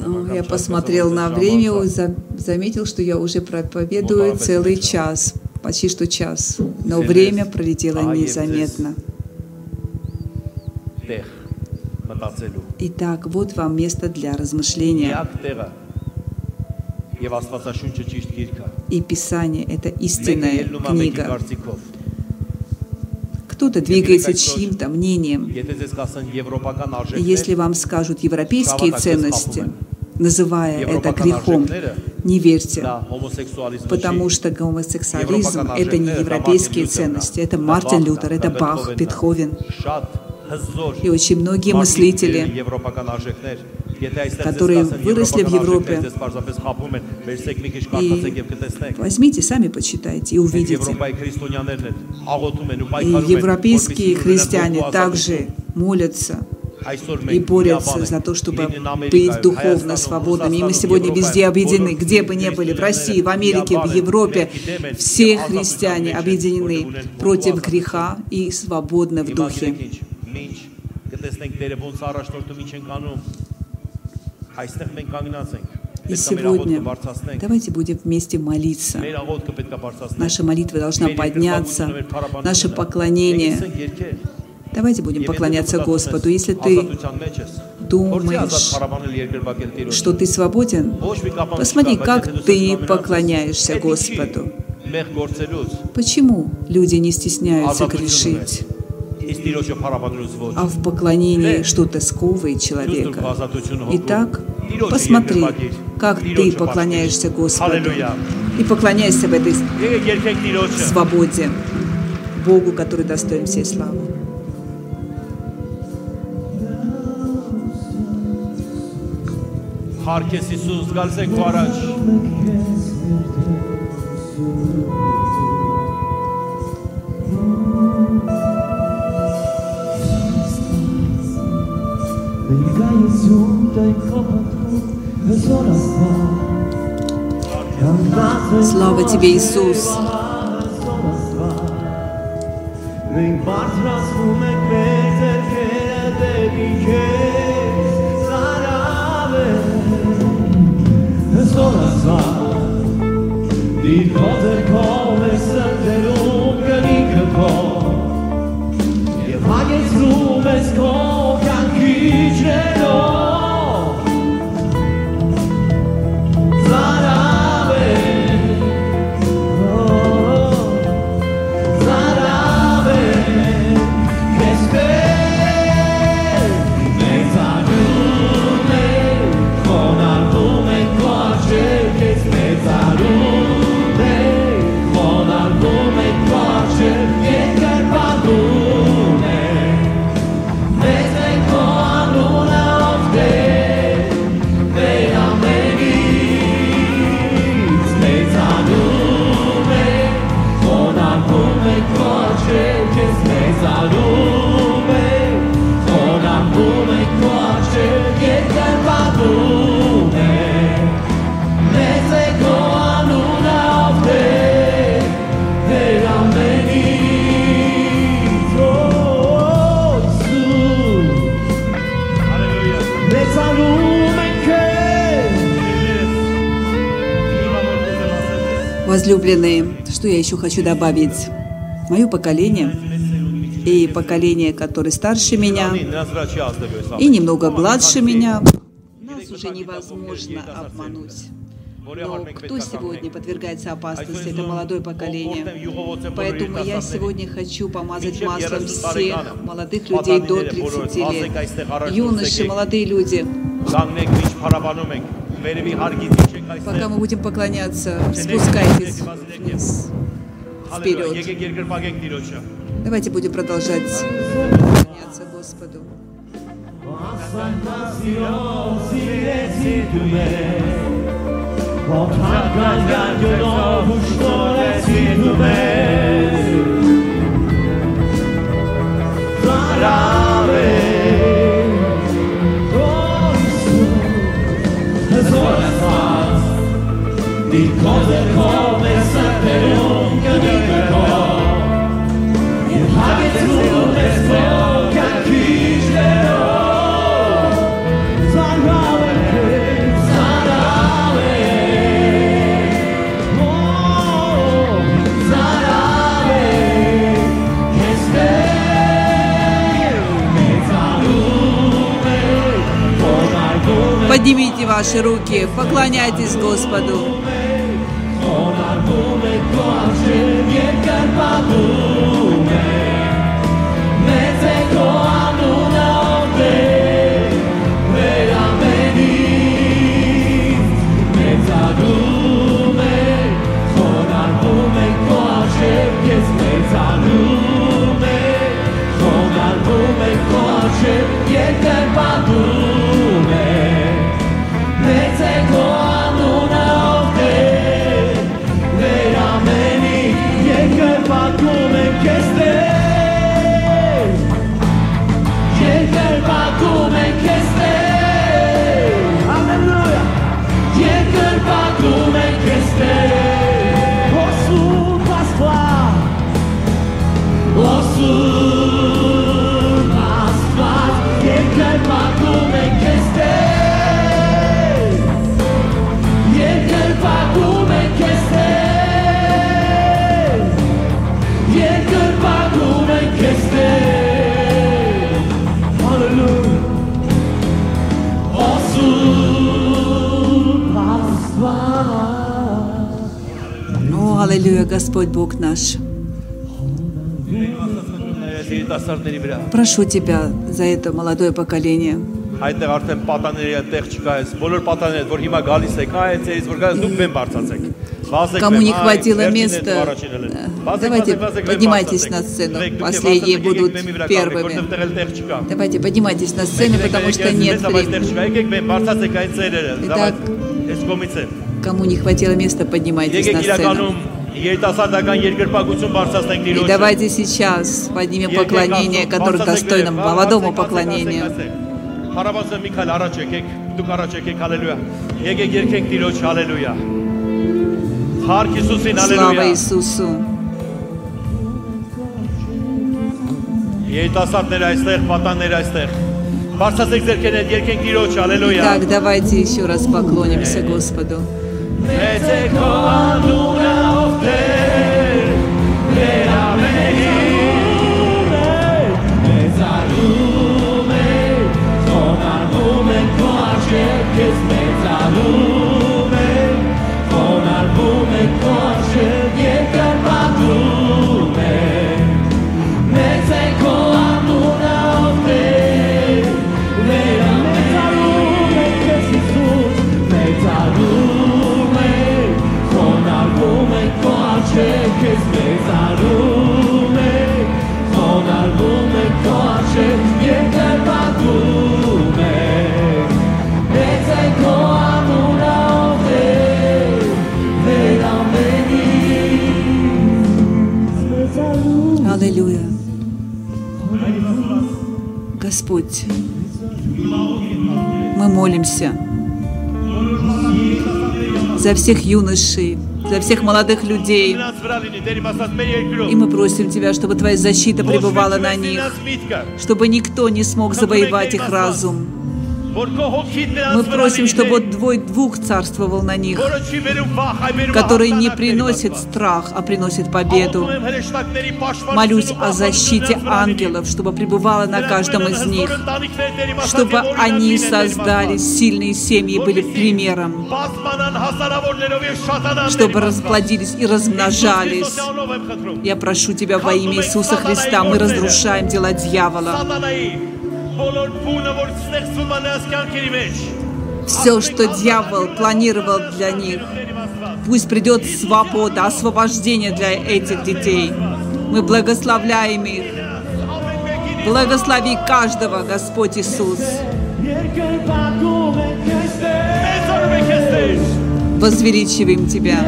Ну, я посмотрел на время и заметил, что я уже проповедую целый час, почти что час. Но время пролетело незаметно. Итак, вот вам место для размышления. И Писание — это истинная книга. Кто-то двигается чьим-то мнением. Если вам скажут европейские ценности, называя это грехом, не верьте, потому что гомосексуализм — это не европейские ценности, это Мартин Лютер, это Бах, Бетховен. И очень многие мыслители которые выросли в Европе. И возьмите, сами почитайте и увидите. И европейские христиане также молятся и борются за то, чтобы быть духовно свободными. И мы сегодня везде объединены, где бы ни были, в России, в Америке, в Европе, все христиане объединены против греха и свободны в духе. И сегодня давайте будем вместе молиться. Наша молитва должна подняться, наше поклонение. Давайте будем поклоняться Господу. Если ты думаешь, что ты свободен, посмотри, как ты поклоняешься Господу. Почему люди не стесняются грешить? а в поклонении, что ты сковывает человека. Итак, посмотри, как ты поклоняешься Господу. И поклоняйся в этой свободе Богу, который достоин всей славы. Herkes Isus gelse kuaraş. 네가 있을 때 커버도 그 Слава тебе, Иисус! Иисус! children. Возлюбленные, что я еще хочу добавить? Мое поколение и поколение, которое старше меня, и немного младше меня, нас уже невозможно обмануть. Но кто сегодня подвергается опасности? Это молодое поколение. Поэтому я сегодня хочу помазать маслом всех молодых людей до 30 лет. Юноши, молодые люди. Пока мы будем поклоняться, спускайтесь вниз, вперед. Давайте будем продолжать поклоняться Господу. Oh, Поднимите ваши руки, поклоняйтесь Господу. intervalo Господь Бог наш. Երիտասարդների վրա։ Прошу Тебя за это молодое поколение. Այդտեղ արդեն պատաների տեղ չկա, այս բոլոր պատաները, որ հիմա գալիս եք, այ էս որ գալիս դուք բեմ բարձացեք։ Վազեք Кому բեմ, не այ, хватило վերջինն места, են առաջին ելել։ э, Վազեք, давайте վազեք, վազեք, բեմ поднимайтесь բարձացեք։ на сцену. Եկեք, Последние եկեք, будут բեմի վրա կանգնեք, первыми. Որտեղ տեղ էլ տեղ չկա։ Давайте поднимайтесь на сцену, потому что нет Մեզ времени. տեղ չկա, եկեք բեմ բարձացեք այն ծերերը։ Итак, Այս կողմից է։ Кому не хватило места, поднимайтесь Եկեք на сцену. իրականում երիտասարդական երկրպագություն բարձրացնենք И Տիրոջը։ давайте сейчас поднимем Եկեք поклонение, Աստծո, которое բարձրացեք достойно վերև, молодому բարձրացեք, поклонению. բարձրացեք, բարձրացեք։ Հարաբասը մի քայլ առաջ եկեք, դուք առաջ եկեք, հալելույա։ Եկեք երկենք Տիրոջ, հալելույա։ Հարկ Հիսուսին, Слава հալելույա։ Иисусу! Երիտասարդներ այստեղ, պատաններ այստեղ։ Բարձրացեք ձերքերն, երկենք Տիրոջ, հալելույա։ Итак, давайте еще раз поклонимся Господу. Մեծ է քո անունը day. Аллилуйя! Господь, мы молимся за всех юношей, за всех молодых людей. И мы просим Тебя, чтобы Твоя защита пребывала на них, чтобы никто не смог завоевать их разум. Мы просим, чтобы вот Твой Дух царствовал на них, который не приносит страх, а приносит победу. Молюсь о защите ангелов, чтобы пребывала на каждом из них, чтобы они создали сильные семьи, были примером, чтобы расплодились и размножались. Я прошу Тебя во имя Иисуса Христа, мы разрушаем дела дьявола. Все, что дьявол планировал для них, пусть придет свобода, освобождение для этих детей. Мы благословляем их. Благослови каждого, Господь Иисус. Возвеличиваем Тебя.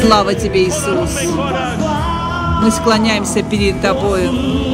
Слава Тебе, Иисус. Мы склоняемся перед Тобою.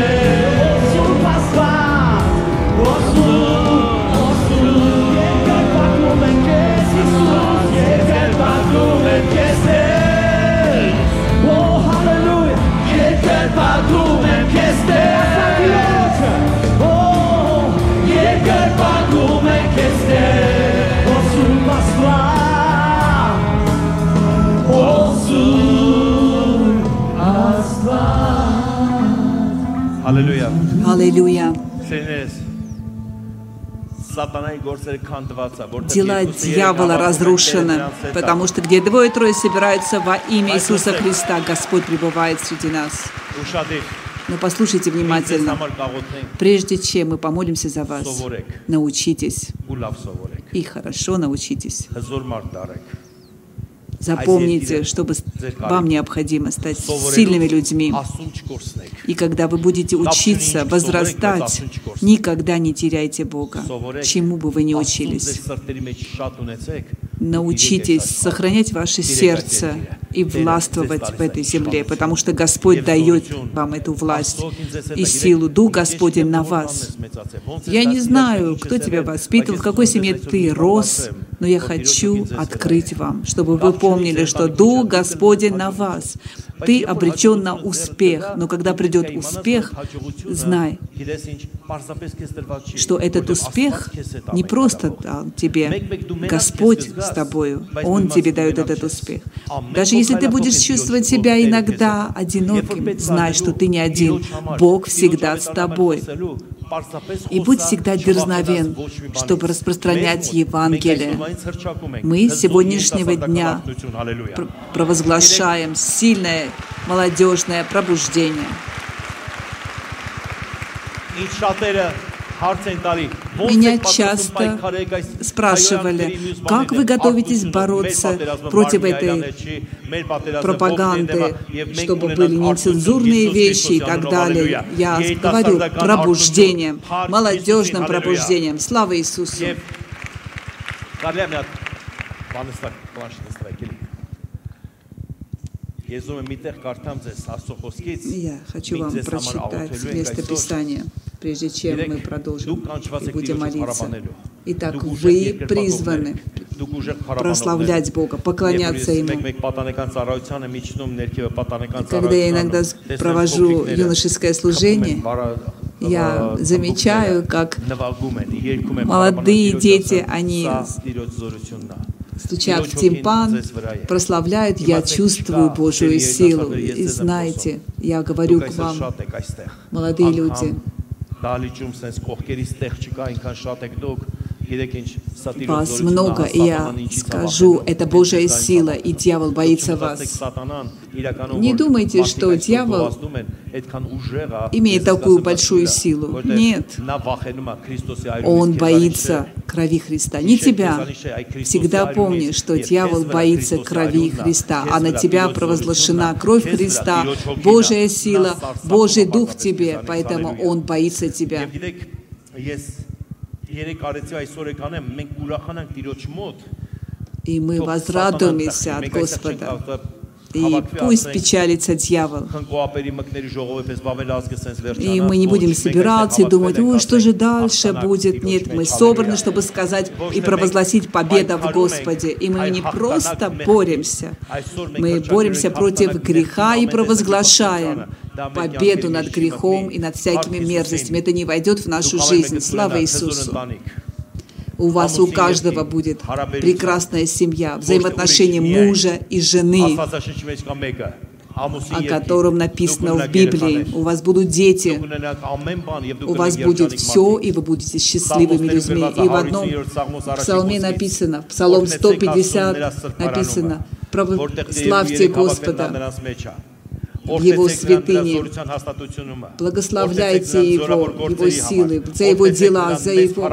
Аллилуйя. Սերներս Սատանայի գործերը քանդված է, որտեղ Дела Երկուսը дьявола երեք разрушены, հավաքվել են, потому что где двое-трое собираются во имя Иисуса Христа, Господь пребывает среди нас. Ուշադիր, Но послушайте ինձ внимательно. համար կաղոթենք, Прежде чем мы помолимся за вас, սովորեք научитесь ու լավ սովորեք։ и хорошо научитесь. Запомните, чтобы вам необходимо стать сильными людьми. И когда вы будете учиться, возрастать, никогда не теряйте Бога, чему бы вы ни учились. Научитесь сохранять ваше сердце и властвовать в этой земле, потому что Господь дает вам эту власть и силу. Дух Господень на вас. Я не знаю, кто тебя воспитывал, в какой семье ты рос, но я хочу открыть вам, чтобы вы помнили, что Дух Господень на вас. Ты обречен на успех, но когда придет успех, знай, что этот успех не просто дал тебе Господь с тобою, Он тебе дает этот успех. Даже если ты будешь чувствовать себя иногда одиноким, знай, что ты не один. Бог всегда с тобой. И будь всегда дерзновен, чтобы распространять Евангелие. Мы с сегодняшнего дня пр- провозглашаем сильное молодежное пробуждение. Меня часто спрашивали, как вы готовитесь бороться против этой пропаганды, чтобы были нецензурные вещи и так далее. Я говорю пробуждением, молодежным пробуждением. Слава Иисусу! Għadlemjad, ma nistak maċ nistakil. Я хочу вам прочитать место Писания, прежде чем мы продолжим и будем молиться. Итак, вы призваны прославлять Бога, поклоняться Ему. И когда я иногда провожу юношеское служение, я замечаю, как молодые дети, они стучат в тимпан, прославляют, я чувствую Божию силу. И знаете, я говорю к вам, молодые люди, вас много, я скажу, это Божья сила, и дьявол боится вас. Не думайте, что дьявол имеет такую большую силу. Нет. Он боится крови Христа. Не тебя. Всегда помни, что дьявол боится крови Христа, а на тебя провозглашена. Кровь Христа, Божья сила, Божий Дух в тебе, поэтому он боится тебя Եվ գիտեք, ես երեք արեցի այսօր եկանեմ, մենք ուրախանանք Տիրոջ մոտ, И мы թող возрадуемся սատանան от տխրի, մենք այստեղ չենք Господа. И пусть печалится дьявол. И мы не будем собираться и думать, ой, что же дальше будет. Нет, мы собраны, чтобы сказать и провозгласить победа в Господе. И мы не просто боремся, мы боремся против греха и провозглашаем победу над грехом и над всякими мерзостями. Это не войдет в нашу жизнь. Слава Иисусу! У вас у каждого будет прекрасная семья, взаимоотношения мужа и жены, о котором написано в Библии. У вас будут дети, у вас будет все, и вы будете счастливыми людьми. И в одном псалме написано, Псалом 150 написано, «Славьте Господа, в Его святыне. Благословляйте Его, Его силы, за Его дела, за Его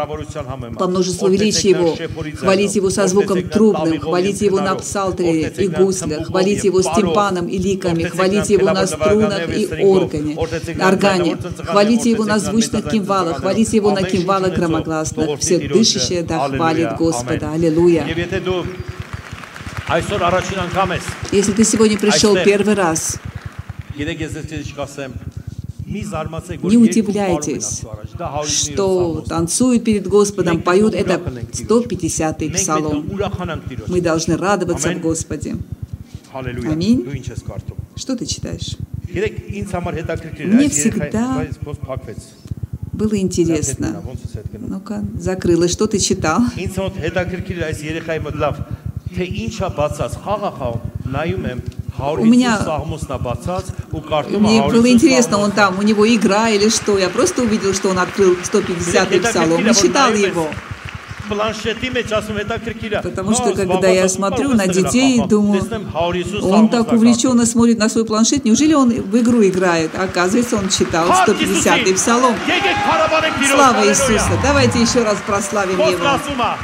по множеству величия Его. Хвалите Его со звуком трубным, хвалите Его на псалтере и гуслях, хвалите Его с тимпаном и ликами, хвалите Его на струнах и органе, органе, хвалите Его на звучных кимвалах, хвалите Его на кимвалах громогласных. Все дышащее да хвалит Господа. Аллилуйя. Если ты сегодня пришел первый раз, не удивляйтесь, что танцуют перед Господом, поют это 150-й псалом. Мы должны радоваться в Господе. Аминь. Что ты читаешь? Мне всегда было интересно. Ну-ка, закрылось. Что ты читал? У меня мне было интересно, он там, у него игра или что. Я просто увидел, что он открыл 150-й псалом и читал его. Потому что, когда я смотрю на детей, думаю, он так увлеченно смотрит на свой планшет, неужели он в игру играет? Оказывается, он читал 150-й псалом. Слава Иисуса! Давайте еще раз прославим Его.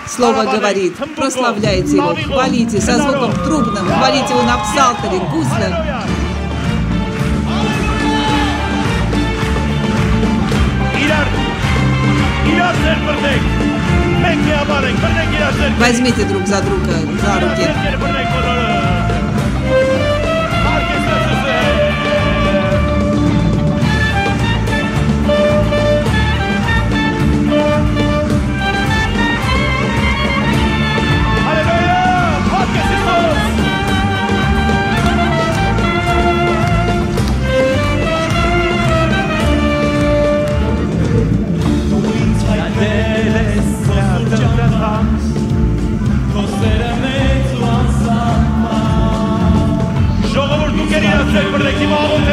Слово говорит, прославляйте Его, хвалите со звуком трубным, хвалите Его на псалтере, гуслях. İler, iler Возьмите друг за друга за руки.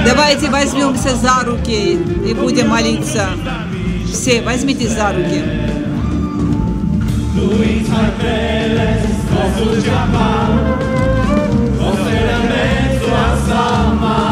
Давайте возьмемся за руки и будем молиться. Все, возьмите за руки. Shall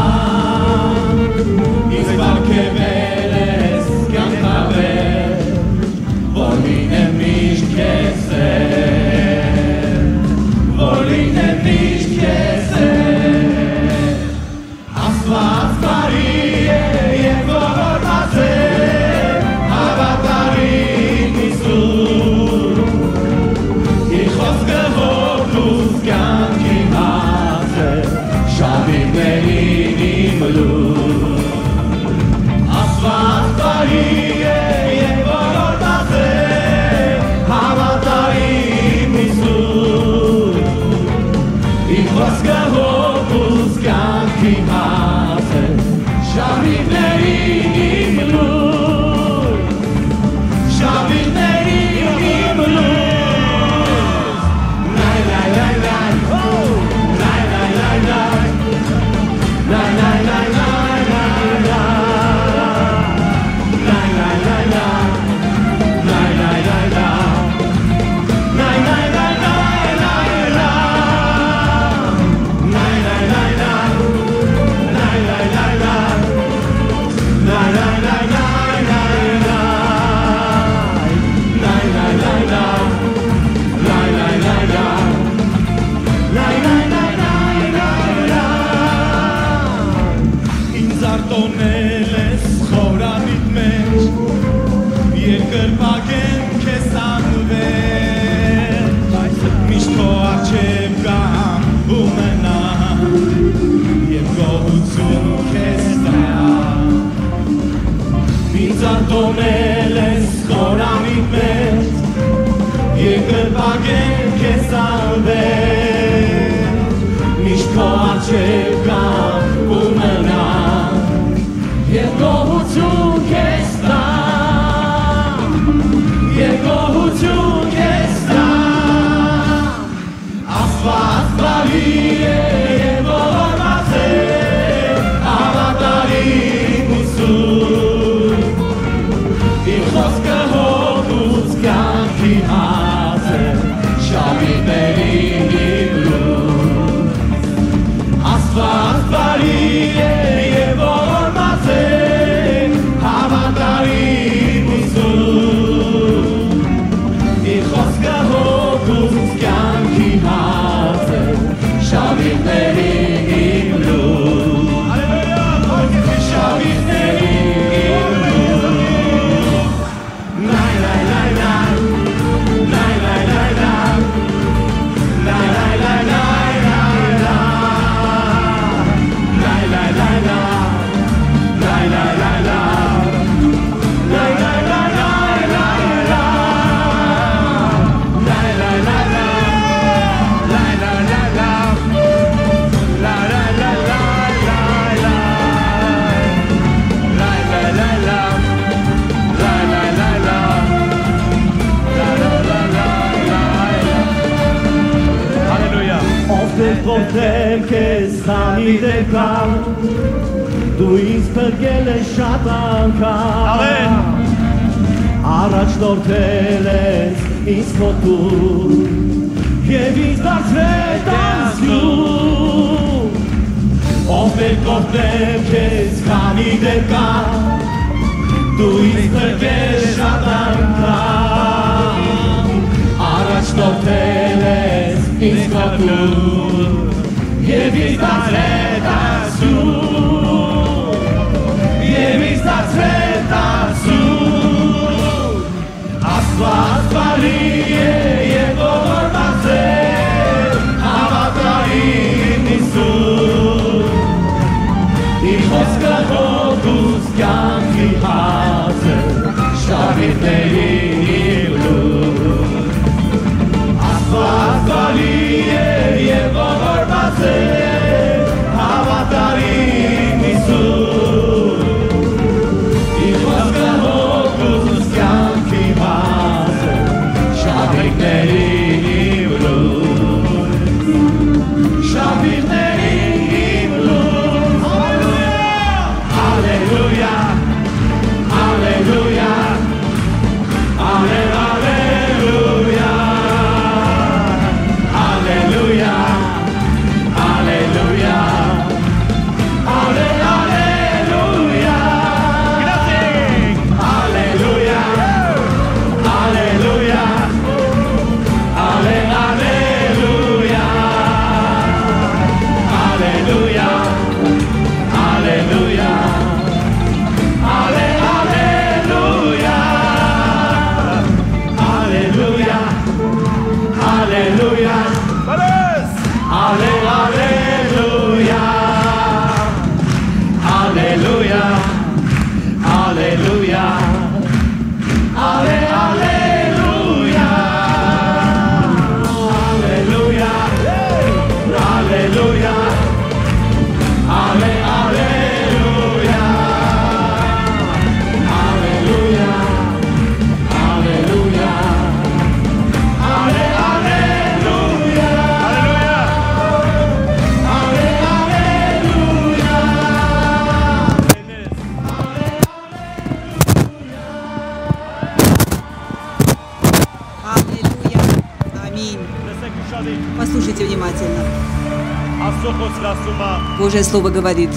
слово говорит.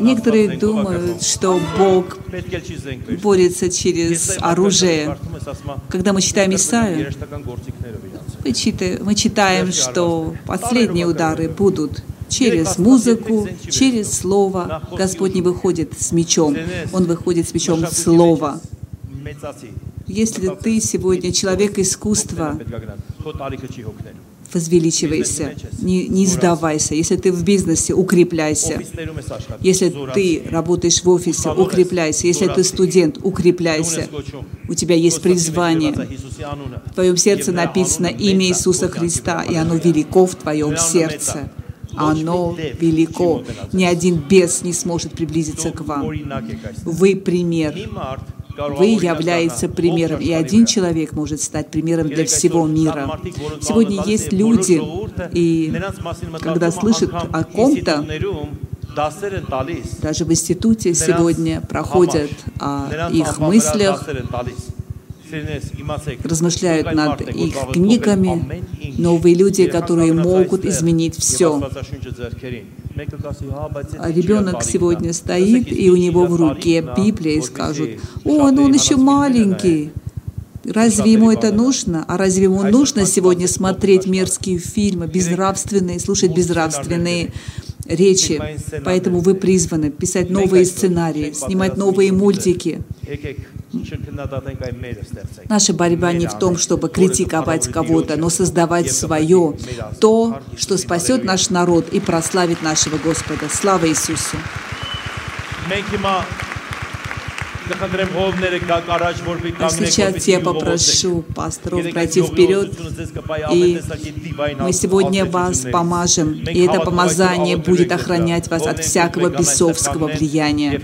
Некоторые думают, что Бог борется через оружие. Когда мы читаем Исаию, мы читаем, мы читаем, что последние удары будут через музыку, через слово. Господь не выходит с мечом, Он выходит с мечом слова. Если ты сегодня человек искусства, возвеличивайся, не, не сдавайся. Если ты в бизнесе, укрепляйся. Если ты работаешь в офисе, укрепляйся. Если ты студент, укрепляйся. У тебя есть призвание. В твоем сердце написано имя Иисуса Христа, и оно велико в твоем сердце. Оно велико. Ни один бес не сможет приблизиться к вам. Вы пример. Вы являетесь примером, и один человек может стать примером для всего мира. Сегодня есть люди, и когда слышат о ком-то, даже в институте сегодня проходят о их мыслях, размышляют над их книгами, новые люди, которые могут изменить все. А ребенок сегодня стоит, и у него в руке Библия, и скажут, «О, ну он еще маленький». Разве ему это нужно? А разве ему нужно сегодня смотреть мерзкие фильмы, безнравственные, слушать безнравственные речи? Поэтому вы призваны писать новые сценарии, снимать новые мультики. Наша борьба не в том, чтобы критиковать кого-то, но создавать свое, то, что спасет наш народ и прославит нашего Господа. Слава Иисусу! А сейчас я попрошу пасторов пройти вперед, и мы сегодня вас помажем, и это помазание будет охранять вас от всякого бесовского влияния.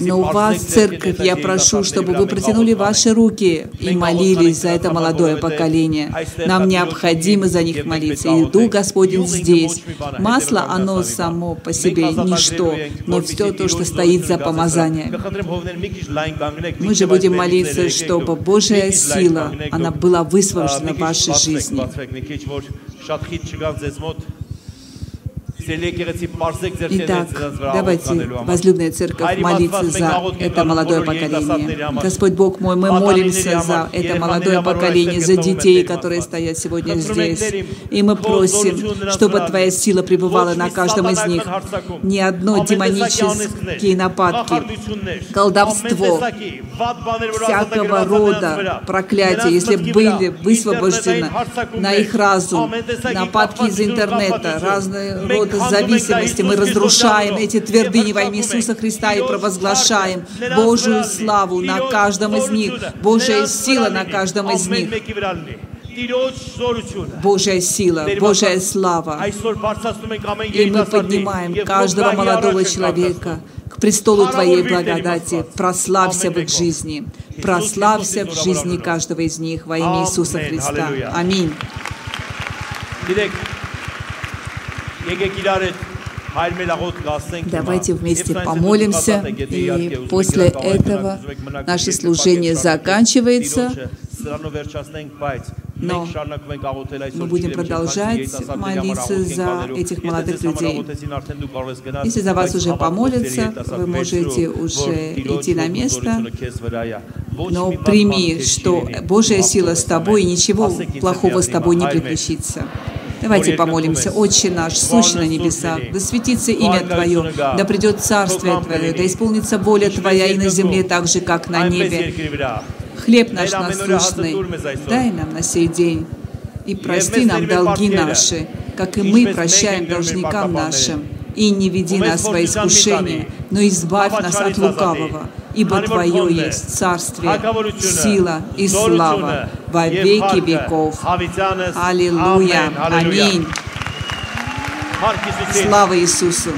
Но у вас, церковь, я прошу, чтобы вы протянули ваши руки и молились за это молодое поколение. Нам необходимо за них молиться. И Дух Господень здесь. Масло, оно само по себе ничто, но все то, что стоит за помазанием. Мы же будем молиться, чтобы Божья сила, она была высвобождена в вашей жизни. Итак, давайте, возлюбленная церковь, молиться за это молодое поколение. Господь Бог мой, мы молимся за это молодое поколение, за детей, которые стоят сегодня здесь. И мы просим, чтобы Твоя сила пребывала на каждом из них. Ни одно демонические нападки, колдовство, всякого рода проклятия, если были высвобождены на их разум, нападки из интернета, разные рода зависимости. Мы разрушаем эти твердыни во имя Иисуса Христа и провозглашаем Божию славу на каждом из них, Божья сила на каждом из них. Божья сила, Божья слава. И мы поднимаем каждого молодого человека к престолу Твоей благодати. Прославься в их жизни. Прославься в жизни каждого из них во имя Иисуса Христа. Аминь. Давайте вместе помолимся, и после этого наше служение заканчивается, но мы будем продолжать молиться за этих молодых людей. Если за вас уже помолятся, вы можете уже идти на место, но прими, что Божья сила с тобой, и ничего плохого с тобой не приключится. Давайте помолимся. Отче наш, сущий на небесах, да светится имя Твое, да придет Царствие Твое, да исполнится воля Твоя и на земле так же, как на небе. Хлеб наш насущный дай нам на сей день, и прости нам долги наши, как и мы прощаем должникам нашим. И не веди нас во искушение, но избавь нас от лукавого ибо Твое есть царствие, сила и слава во веки веков. Аллилуйя. Аминь. Слава Иисусу.